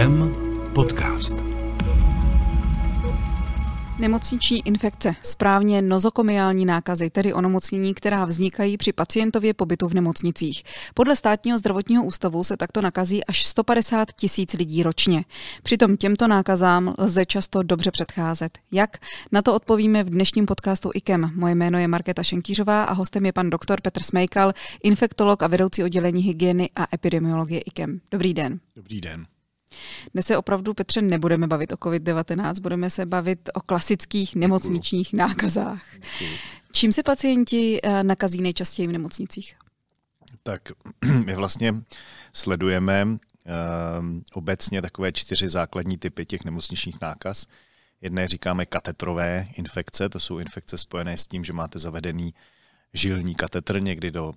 IKEM podcast. Nemocniční infekce, správně nozokomiální nákazy, tedy onemocnění, která vznikají při pacientově pobytu v nemocnicích. Podle státního zdravotního ústavu se takto nakazí až 150 tisíc lidí ročně. Přitom těmto nákazám lze často dobře předcházet. Jak? Na to odpovíme v dnešním podcastu IKEM. Moje jméno je Markéta Šenkýřová a hostem je pan doktor Petr Smejkal, infektolog a vedoucí oddělení hygieny a epidemiologie IKEM. Dobrý den. Dobrý den. Dnes se opravdu, Petře, nebudeme bavit o COVID-19, budeme se bavit o klasických nemocničních nákazách. Čím se pacienti eh, nakazí nejčastěji v nemocnicích? Tak my vlastně sledujeme uh, obecně takové čtyři základní typy těch nemocničních nákaz. Jedné říkáme katetrové infekce, to jsou infekce spojené s tím, že máte zavedený žilní katetr někdy do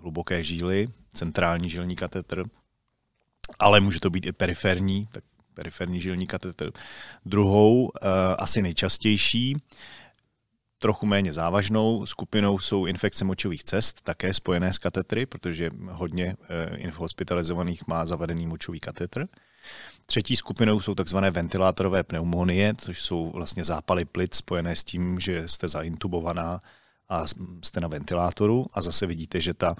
hluboké žíly, centrální žilní katetr, ale může to být i periferní, tak periferní žilní katetr. Druhou, uh, asi nejčastější, trochu méně závažnou skupinou jsou infekce močových cest, také spojené s katetry, protože hodně uh, hospitalizovaných má zavedený močový katetr. Třetí skupinou jsou takzvané ventilátorové pneumonie, což jsou vlastně zápaly plic spojené s tím, že jste zaintubovaná a jste na ventilátoru a zase vidíte, že ta,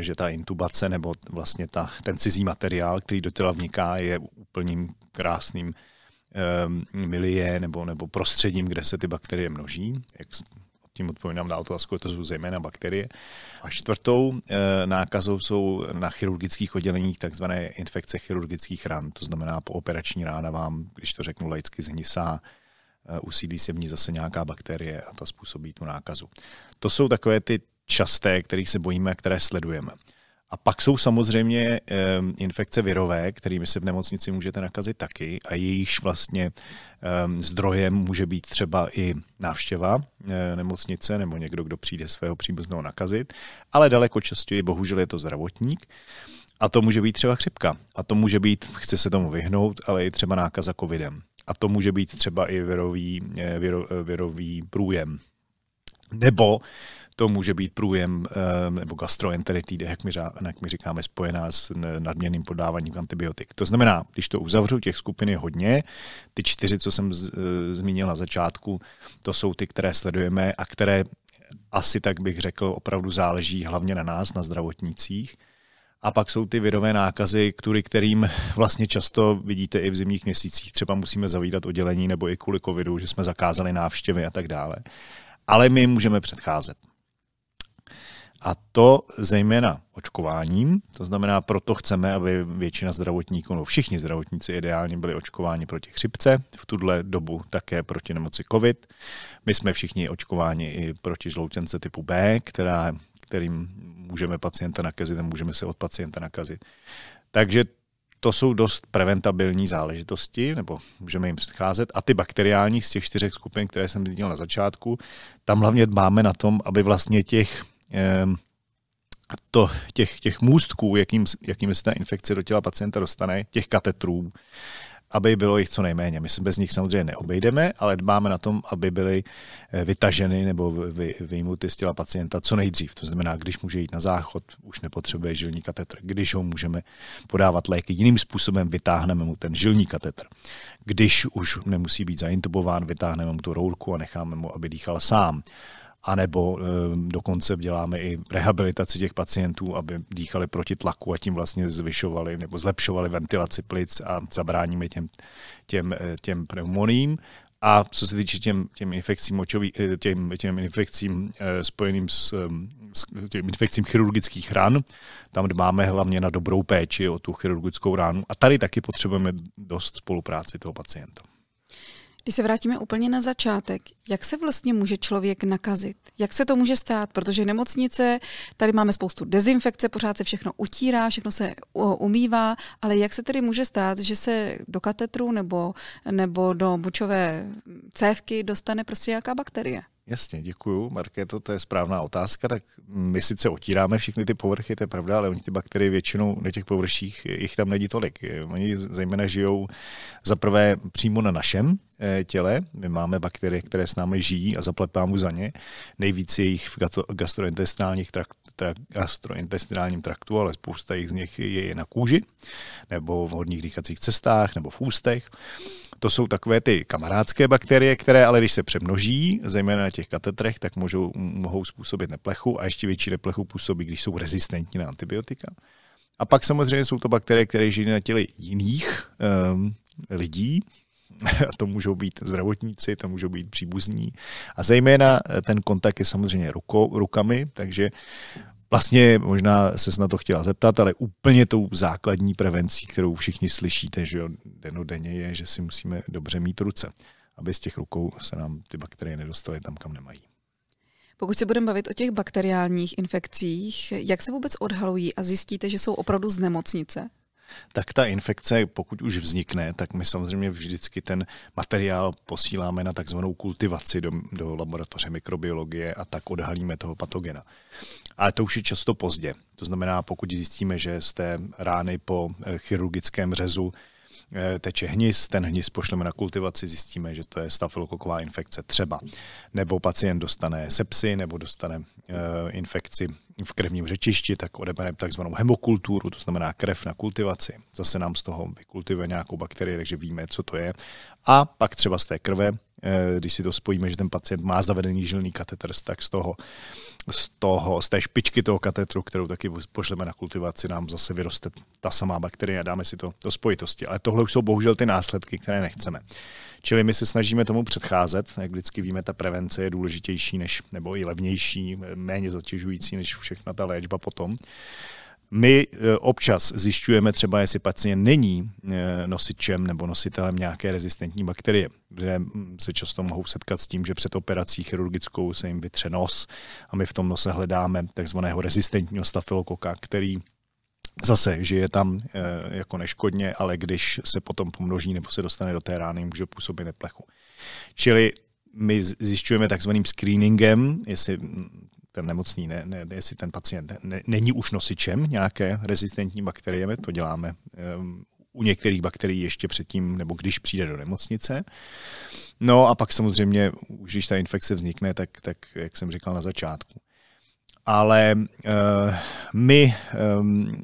že ta intubace nebo vlastně ta, ten cizí materiál, který do těla vniká, je úplným krásným um, milie nebo, nebo prostředím, kde se ty bakterie množí. Jak tím odpovídám na otázku, to jsou zejména bakterie. A čtvrtou e, nákazou jsou na chirurgických odděleních takzvané infekce chirurgických ran, to znamená po operační rána vám, když to řeknu laicky, zhnisá usídlí se v ní zase nějaká bakterie a ta způsobí tu nákazu. To jsou takové ty časté, kterých se bojíme a které sledujeme. A pak jsou samozřejmě um, infekce virové, kterými se v nemocnici můžete nakazit taky a jejíž vlastně um, zdrojem může být třeba i návštěva nemocnice nebo někdo, kdo přijde svého příbuzného nakazit, ale daleko častěji bohužel je to zdravotník. A to může být třeba chřipka. A to může být, chce se tomu vyhnout, ale i třeba nákaza covidem. A to může být třeba i virový, eh, viro, eh, virový průjem. Nebo to může být průjem eh, nebo gastroenteritide, jak my, jak my říkáme, spojená s nadměrným podáváním antibiotik. To znamená, když to uzavřu, těch skupin je hodně. Ty čtyři, co jsem z, zmínil na začátku, to jsou ty, které sledujeme a které asi tak bych řekl, opravdu záleží hlavně na nás, na zdravotnících. A pak jsou ty virové nákazy, kvůli kterým vlastně často vidíte i v zimních měsících, třeba musíme zavídat oddělení nebo i kvůli covidu, že jsme zakázali návštěvy a tak dále. Ale my můžeme předcházet. A to zejména očkováním, to znamená, proto chceme, aby většina zdravotníků, no všichni zdravotníci ideálně byli očkováni proti chřipce, v tuhle dobu také proti nemoci COVID. My jsme všichni očkováni i proti žloutěnce typu B, která kterým můžeme pacienta nakazit a můžeme se od pacienta nakazit. Takže to jsou dost preventabilní záležitosti, nebo můžeme jim předcházet. A ty bakteriální z těch čtyřech skupin, které jsem zmínil na začátku, tam hlavně dbáme na tom, aby vlastně těch, to, těch, těch můstků, jakým, jakým se ta infekce do těla pacienta dostane, těch katetrů, aby bylo jich co nejméně. My se bez nich samozřejmě neobejdeme, ale dbáme na tom, aby byly eh, vytaženy nebo vy, vyjmuty z těla pacienta co nejdřív. To znamená, když může jít na záchod, už nepotřebuje žilní katetr. Když ho můžeme podávat léky jiným způsobem, vytáhneme mu ten žilní katetr. Když už nemusí být zaintubován, vytáhneme mu tu rourku a necháme mu, aby dýchal sám anebo e, dokonce děláme i rehabilitaci těch pacientů, aby dýchali proti tlaku a tím vlastně zvyšovali nebo zlepšovali ventilaci plic a zabráníme těm, těm, eh, těm pneumoním. A co se týče těm, těm infekcím močový, eh, těm, těm infekcím spojeným s, s těm infekcím chirurgických ran, tam dbáme hlavně na dobrou péči o tu chirurgickou ránu. A tady taky potřebujeme dost spolupráci toho pacienta. Když se vrátíme úplně na začátek, jak se vlastně může člověk nakazit? Jak se to může stát? Protože nemocnice, tady máme spoustu dezinfekce, pořád se všechno utírá, všechno se umývá, ale jak se tedy může stát, že se do katetru nebo, nebo do bučové cévky dostane prostě nějaká bakterie? Jasně, děkuju. Markéto, to je správná otázka. Tak my sice otíráme všechny ty povrchy, to je pravda, ale oni ty bakterie většinou na těch površích, jich tam není tolik. Oni zejména žijou za prvé přímo na našem těle. My máme bakterie, které s námi žijí a zapletám za ně. Nejvíc je jich v gastrointestinálních trakt, tra, gastrointestinálním traktu, ale spousta jich z nich je na kůži, nebo v hodních dýchacích cestách, nebo v ústech. To jsou takové ty kamarádské bakterie, které ale když se přemnoží, zejména na těch katetrech, tak můžou, mohou způsobit neplechu a ještě větší neplechu působí, když jsou rezistentní na antibiotika. A pak samozřejmě jsou to bakterie, které žijí na těle jiných um, lidí, to můžou být zdravotníci, to můžou být příbuzní. A zejména ten kontakt je samozřejmě rukou, rukami, takže Vlastně možná se na to chtěla zeptat, ale úplně tou základní prevencí, kterou všichni slyšíte, že jo, denodenně je, že si musíme dobře mít ruce, aby z těch rukou se nám ty bakterie nedostaly tam, kam nemají. Pokud se budeme bavit o těch bakteriálních infekcích, jak se vůbec odhalují a zjistíte, že jsou opravdu z nemocnice? Tak ta infekce, pokud už vznikne, tak my samozřejmě vždycky ten materiál posíláme na takzvanou kultivaci do, do laboratoře mikrobiologie a tak odhalíme toho patogena. Ale to už je často pozdě. To znamená, pokud zjistíme, že z té rány po eh, chirurgickém řezu teče hnis, ten hnis pošleme na kultivaci, zjistíme, že to je stafilokoková infekce třeba. Nebo pacient dostane sepsy, nebo dostane eh, infekci v krevním řečišti, tak odebereme takzvanou hemokulturu, to znamená krev na kultivaci. Zase nám z toho vykultivuje nějakou bakterii, takže víme, co to je. A pak třeba z té krve, eh, když si to spojíme, že ten pacient má zavedený žilný katetr, tak z toho z, toho, z té špičky toho katetru, kterou taky pošleme na kultivaci, nám zase vyroste ta samá bakterie a dáme si to do spojitosti. Ale tohle už jsou bohužel ty následky, které nechceme. Čili my se snažíme tomu předcházet, jak vždycky víme, ta prevence je důležitější než, nebo i levnější, méně zatěžující než všechna ta léčba potom. My e, občas zjišťujeme třeba, jestli pacient není e, nosičem nebo nositelem nějaké rezistentní bakterie, kde se často mohou setkat s tím, že před operací chirurgickou se jim vytře nos a my v tom nose hledáme takzvaného rezistentního stafilokoka, který zase žije tam e, jako neškodně, ale když se potom pomnoží nebo se dostane do té rány, může působit neplechu. Čili my zjišťujeme takzvaným screeningem, jestli ten nemocný, ne, ne, jestli ten pacient ne, není už nosičem nějaké rezistentní bakterie, to děláme um, u některých bakterií ještě předtím, nebo když přijde do nemocnice. No a pak samozřejmě, už když ta infekce vznikne, tak, tak jak jsem říkal na začátku. Ale uh, my, um,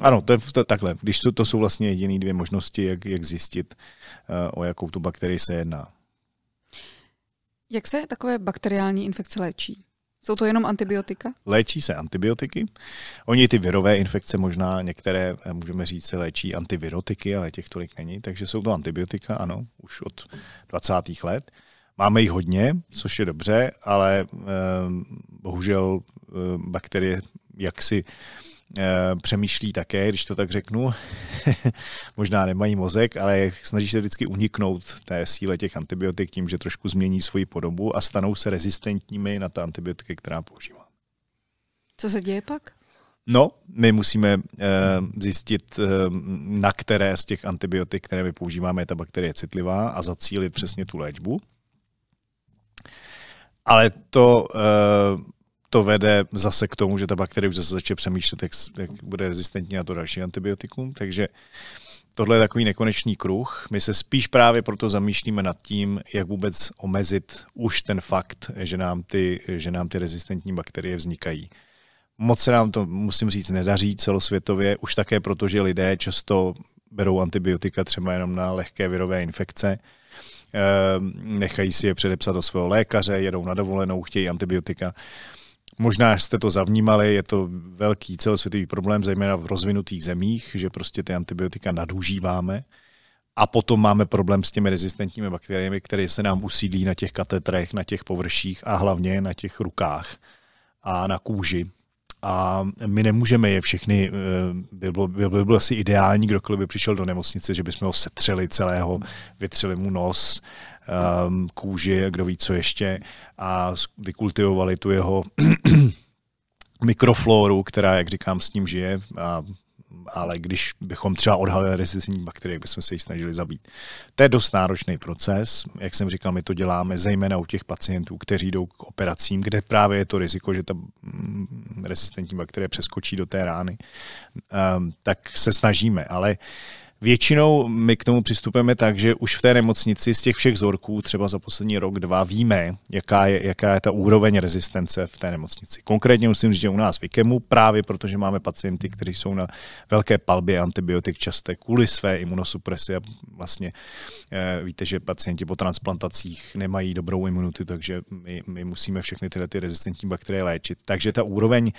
ano, to to, takhle, když to, to jsou vlastně jediné dvě možnosti, jak, jak zjistit, uh, o jakou tu bakterii se jedná. Jak se takové bakteriální infekce léčí? Jsou to jenom antibiotika? Léčí se antibiotiky. Oni ty virové infekce možná některé, eh, můžeme říct, se léčí antivirotiky, ale těch tolik není. Takže jsou to antibiotika, ano, už od 20. let. Máme jich hodně, což je dobře, ale eh, bohužel eh, bakterie jaksi Eh, přemýšlí také, když to tak řeknu. Možná nemají mozek, ale snaží se vždycky uniknout té síle těch antibiotik tím, že trošku změní svoji podobu a stanou se rezistentními na ta antibiotiky, která používá. Co se děje pak? No, my musíme e, zjistit, e, na které z těch antibiotik, které my používáme, je ta bakterie citlivá a zacílit přesně tu léčbu. Ale to e, to vede zase k tomu, že ta bakterie už zase začne přemýšlet, jak, jak bude rezistentní na to další antibiotikum. Takže tohle je takový nekonečný kruh. My se spíš právě proto zamýšlíme nad tím, jak vůbec omezit už ten fakt, že nám ty, že nám ty rezistentní bakterie vznikají. Moc se nám to, musím říct, nedaří celosvětově, už také proto, že lidé často berou antibiotika třeba jenom na lehké virové infekce, ehm, nechají si je předepsat do svého lékaře, jedou na dovolenou, chtějí antibiotika. Možná jste to zavnímali, je to velký celosvětový problém, zejména v rozvinutých zemích, že prostě ty antibiotika nadužíváme. A potom máme problém s těmi rezistentními bakteriemi, které se nám usídlí na těch katetrech, na těch površích a hlavně na těch rukách a na kůži a my nemůžeme je všechny, eh, by bylo, by bylo, by bylo asi ideální, kdokoliv by přišel do nemocnice, že bychom ho setřeli celého, vytřeli mu nos, um, kůži, kdo ví co ještě a vykultivovali tu jeho mikrofloru, která, jak říkám, s ním žije a ale když bychom třeba odhalili rezistentní bakterie, bychom se ji snažili zabít. To je dost náročný proces. Jak jsem říkal, my to děláme zejména u těch pacientů, kteří jdou k operacím, kde právě je to riziko, že ta mm, rezistentní bakterie přeskočí do té rány. Um, tak se snažíme, ale Většinou my k tomu přistupujeme tak, že už v té nemocnici z těch všech vzorků, třeba za poslední rok, dva, víme, jaká je, jaká je ta úroveň rezistence v té nemocnici. Konkrétně musím říct, že u nás v IKEMu, právě protože máme pacienty, kteří jsou na velké palbě antibiotik časté kvůli své imunosupresi a vlastně eh, víte, že pacienti po transplantacích nemají dobrou imunitu, takže my, my musíme všechny tyhle ty rezistentní bakterie léčit. Takže ta úroveň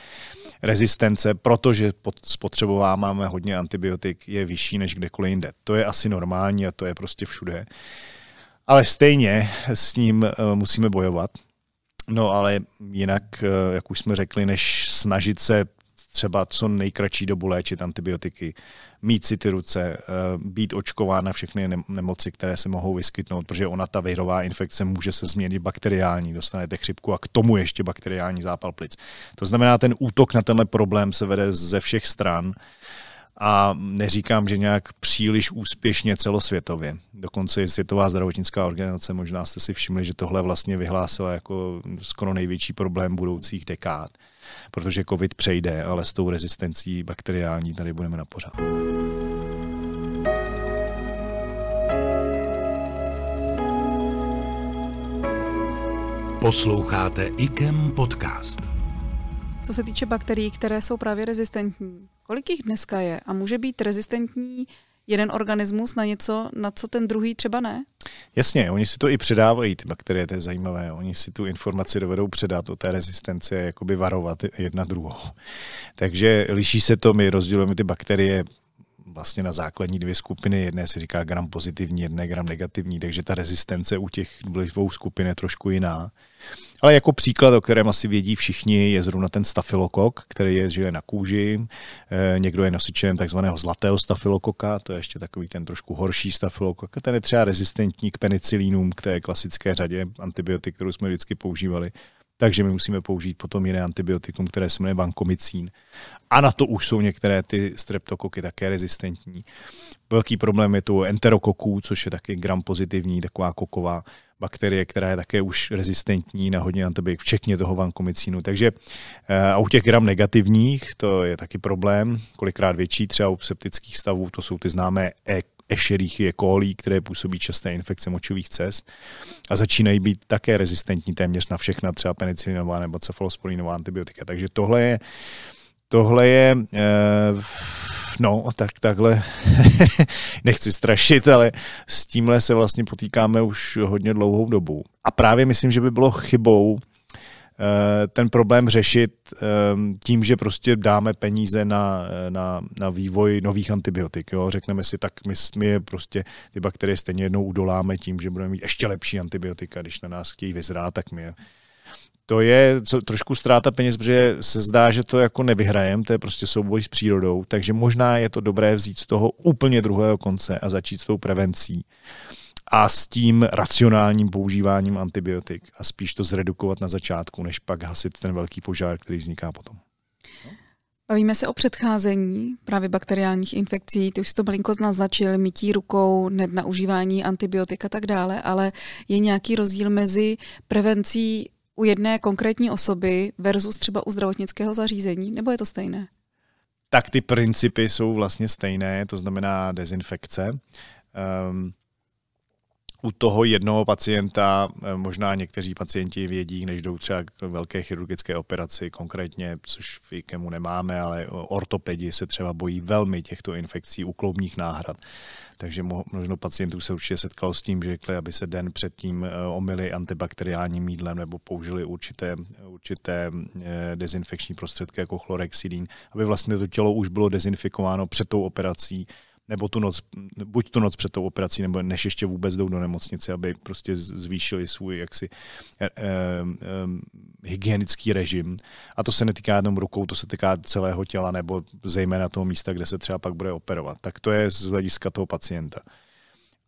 rezistence, protože spotřebováváme hodně antibiotik, je vyšší než kde kdekoliv jinde. To je asi normální a to je prostě všude. Ale stejně s ním eh, musíme bojovat. No ale jinak, eh, jak už jsme řekli, než snažit se třeba co nejkratší dobu léčit antibiotiky, mít si ty ruce, eh, být očkován na všechny nemoci, které se mohou vyskytnout, protože ona, ta virová infekce, může se změnit bakteriální, dostanete chřipku a k tomu ještě bakteriální zápal plic. To znamená, ten útok na tenhle problém se vede ze všech stran a neříkám, že nějak příliš úspěšně celosvětově. Dokonce i Světová zdravotnická organizace, možná jste si všimli, že tohle vlastně vyhlásila jako skoro největší problém budoucích dekád, protože COVID přejde, ale s tou rezistencí bakteriální tady budeme na pořád. Posloucháte IKEM podcast. Co se týče bakterií, které jsou právě rezistentní, kolik jich dneska je a může být rezistentní jeden organismus na něco, na co ten druhý třeba ne? Jasně, oni si to i předávají, ty bakterie, to je zajímavé. Oni si tu informaci dovedou předat o té rezistenci a jakoby varovat jedna druhou. Takže liší se to, my rozdělujeme ty bakterie vlastně na základní dvě skupiny. Jedné se říká gram pozitivní, jedné gram negativní, takže ta rezistence u těch dvou skupin je trošku jiná. Ale jako příklad, o kterém asi vědí všichni, je zrovna ten stafilokok, který je žije na kůži. E, někdo je nosičem takzvaného zlatého stafilokoka, to je ještě takový ten trošku horší stafilokok. Ten je třeba rezistentní k penicilínům, k té klasické řadě antibiotik, kterou jsme vždycky používali. Takže my musíme použít potom jiné antibiotikum, které se jmenuje vankomycín. A na to už jsou některé ty streptokoky také rezistentní. Velký problém je tu enterokoků, což je taky gram pozitivní, taková koková bakterie, která je také už rezistentní na hodně antibiotik, včetně toho vankomycínu. Takže eh, a u těch gram negativních to je taky problém, kolikrát větší, třeba u septických stavů, to jsou ty známé E Escherichie coli, které působí časté infekce močových cest a začínají být také rezistentní téměř na všechna, třeba penicilinová nebo cefalosporinová antibiotika. Takže tohle je, tohle je eh, no, tak takhle nechci strašit, ale s tímhle se vlastně potýkáme už hodně dlouhou dobu. A právě myslím, že by bylo chybou ten problém řešit ehm, tím, že prostě dáme peníze na, na, na vývoj nových antibiotik. Jo? Řekneme si, tak my, my je prostě ty bakterie stejně jednou udoláme tím, že budeme mít ještě lepší antibiotika, když na nás chtějí vyzrát, tak my je to je trošku ztráta peněz, protože se zdá, že to jako nevyhrajem, to je prostě souboj s přírodou, takže možná je to dobré vzít z toho úplně druhého konce a začít s tou prevencí a s tím racionálním používáním antibiotik a spíš to zredukovat na začátku, než pak hasit ten velký požár, který vzniká potom. Bavíme se o předcházení právě bakteriálních infekcí. Ty už to malinko naznačil, mytí rukou, nednaužívání antibiotik a tak dále, ale je nějaký rozdíl mezi prevencí u jedné konkrétní osoby versus třeba u zdravotnického zařízení, nebo je to stejné? Tak ty principy jsou vlastně stejné, to znamená dezinfekce. Um, u toho jednoho pacienta, eh, možná někteří pacienti vědí, než jdou třeba k velké chirurgické operaci konkrétně, což v IKEMu nemáme, ale ortopedi se třeba bojí velmi těchto infekcí u kloubních náhrad. Takže možno pacientů se určitě setkalo s tím, že řekli, aby se den předtím eh, omily antibakteriálním mídlem nebo použili určité, určité eh, dezinfekční prostředky jako chlorexidin, aby vlastně to tělo už bylo dezinfikováno před tou operací nebo tu noc, buď tu noc před tou operací, nebo než ještě vůbec jdou do nemocnice, aby prostě zvýšili svůj jaksi eh, eh, hygienický režim. A to se netýká jenom rukou, to se týká celého těla, nebo zejména toho místa, kde se třeba pak bude operovat. Tak to je z hlediska toho pacienta.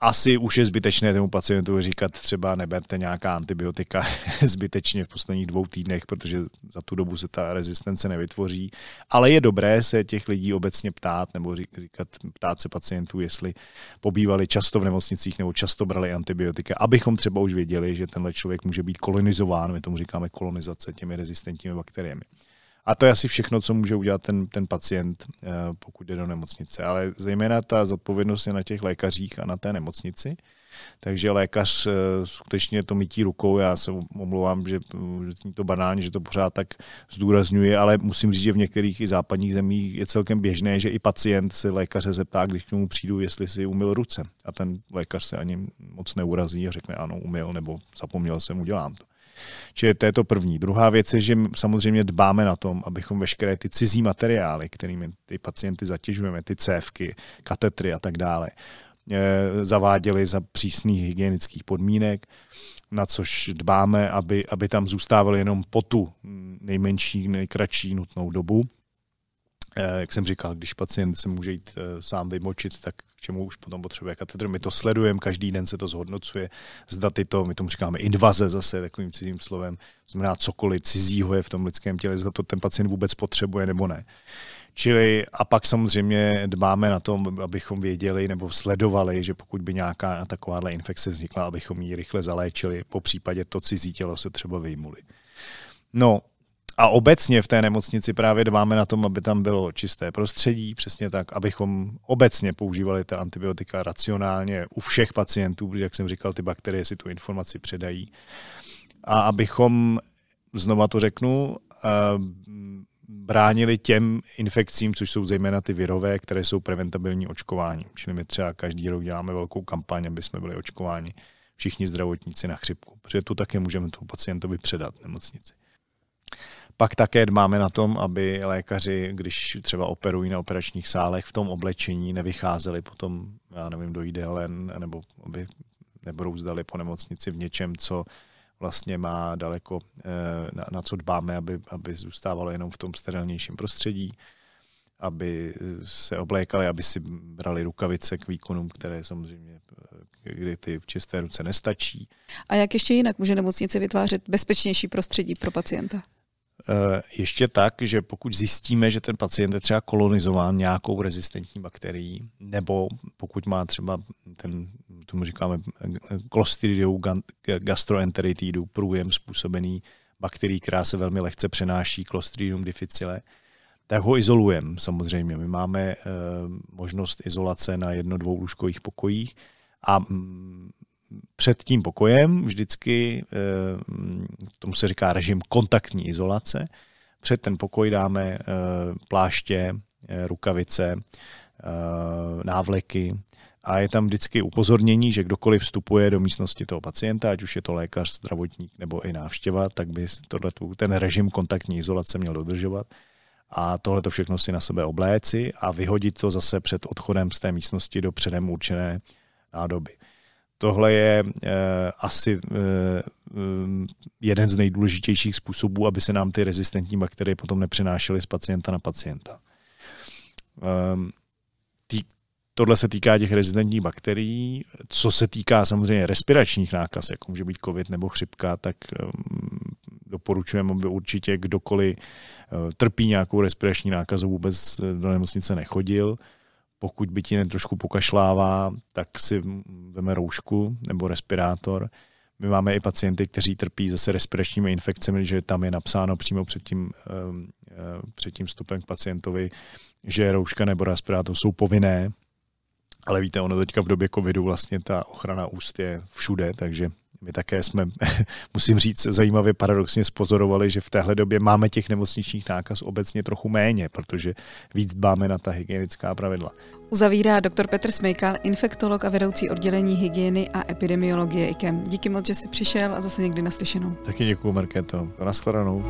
Asi už je zbytečné tomu pacientu říkat třeba neberte nějaká antibiotika zbytečně v posledních dvou týdnech, protože za tu dobu se ta rezistence nevytvoří. Ale je dobré se těch lidí obecně ptát nebo říkat, ptát se pacientů, jestli pobývali často v nemocnicích nebo často brali antibiotika, abychom třeba už věděli, že tenhle člověk může být kolonizován, my tomu říkáme kolonizace těmi rezistentními bakteriemi. A to je asi všechno, co může udělat ten, ten pacient, eh, pokud jde do nemocnice. Ale zejména ta zodpovědnost je na těch lékařích a na té nemocnici. Takže lékař eh, skutečně to mytí rukou, já se omlouvám, že, to banálně, že to pořád tak zdůrazňuje, ale musím říct, že v některých i západních zemích je celkem běžné, že i pacient se lékaře zeptá, když k němu přijdu, jestli si umyl ruce. A ten lékař se ani moc neurazí a řekne ano, umyl, nebo zapomněl jsem, udělám to. Čili to je to první. Druhá věc je, že samozřejmě dbáme na tom, abychom veškeré ty cizí materiály, kterými ty pacienty zatěžujeme, ty cévky, katetry a tak dále, eh, zaváděli za přísných hygienických podmínek, na což dbáme, aby, aby tam zůstávaly jenom po tu nejmenší, nejkratší nutnou dobu. Eh, jak jsem říkal, když pacient se může jít eh, sám vymočit, tak k čemu už potom potřebuje katedr. My to sledujeme, každý den se to zhodnocuje, zda tyto, my tomu říkáme invaze zase takovým cizím slovem, znamená cokoliv cizího je v tom lidském těle, zda to ten pacient vůbec potřebuje nebo ne. Čili a pak samozřejmě dbáme na tom, abychom věděli nebo sledovali, že pokud by nějaká takováhle infekce vznikla, abychom ji rychle zaléčili, po případě to cizí tělo se třeba vyjmuli. No, a obecně v té nemocnici právě dbáme na tom, aby tam bylo čisté prostředí, přesně tak, abychom obecně používali ta antibiotika racionálně u všech pacientů, protože, jak jsem říkal, ty bakterie si tu informaci předají. A abychom, znova to řeknu, eh, bránili těm infekcím, což jsou zejména ty virové, které jsou preventabilní očkování. Čili my třeba každý rok děláme velkou kampaň, aby jsme byli očkováni všichni zdravotníci na chřipku, protože tu také můžeme tomu pacientovi předat nemocnici. Pak také dbáme na tom, aby lékaři, když třeba operují na operačních sálech, v tom oblečení nevycházeli potom, já nevím, do jídelen, nebo aby nebrouzdali po nemocnici v něčem, co vlastně má daleko, eh, na, na co dbáme, aby, aby zůstávalo jenom v tom sterilnějším prostředí, aby se oblékali, aby si brali rukavice k výkonům, které samozřejmě, eh, kdy ty čisté ruce nestačí. A jak ještě jinak může nemocnice vytvářet bezpečnější prostředí pro pacienta? Eh, ještě tak, že pokud zjistíme, že ten pacient je třeba kolonizován nějakou rezistentní bakterií, nebo pokud má třeba ten, tomu říkáme Clostridium gastroenteritidu, průjem způsobený bakterií, která se velmi lehce přenáší, Clostridium difficile, tak ho izolujeme samozřejmě. My máme e, možnost izolace na jedno, dvou lůžkových pokojích a mm, před tím pokojem vždycky, eh, tomu se říká režim kontaktní izolace, před ten pokoj dáme eh, pláště, eh, rukavice, návleky a je tam vždycky upozornění, že kdokoliv vstupuje do místnosti toho pacienta, ať už je to lékař, zdravotník nebo i návštěva, tak by tohleto, ten režim kontaktní izolace měl dodržovat a tohle to všechno si na sebe obléci a vyhodit to zase před odchodem z té místnosti do předem určené nádoby. Tohle je eh, asi eh, jeden z nejdůležitějších způsobů, aby se nám ty rezistentní bakterie potom nepřenášely z pacienta na pacienta. Ehm, tý, tohle se týká těch rezistentních bakterií. Co se týká samozřejmě respiračních nákaz, jako může být covid nebo chřipka, tak ehm, doporučujeme, aby určitě kdokoliv trpí nějakou respirační nákazu, vůbec do nemocnice nechodil pokud by ti trošku pokašlává, tak si veme roušku nebo respirátor. My máme i pacienty, kteří trpí zase respiračními infekcemi, že tam je napsáno přímo před tím, před tím vstupem k pacientovi, že rouška nebo respirátor jsou povinné, ale víte, ono teďka v době covidu vlastně ta ochrana úst je všude, takže my také jsme, musím říct, zajímavě paradoxně spozorovali, že v téhle době máme těch nemocničních nákaz obecně trochu méně, protože víc dbáme na ta hygienická pravidla. Uzavírá doktor Petr Smejkal, infektolog a vedoucí oddělení hygieny a epidemiologie IKEM. Díky moc, že jsi přišel a zase někdy naslyšenou. Taky děkuji, Markéto. Naschledanou.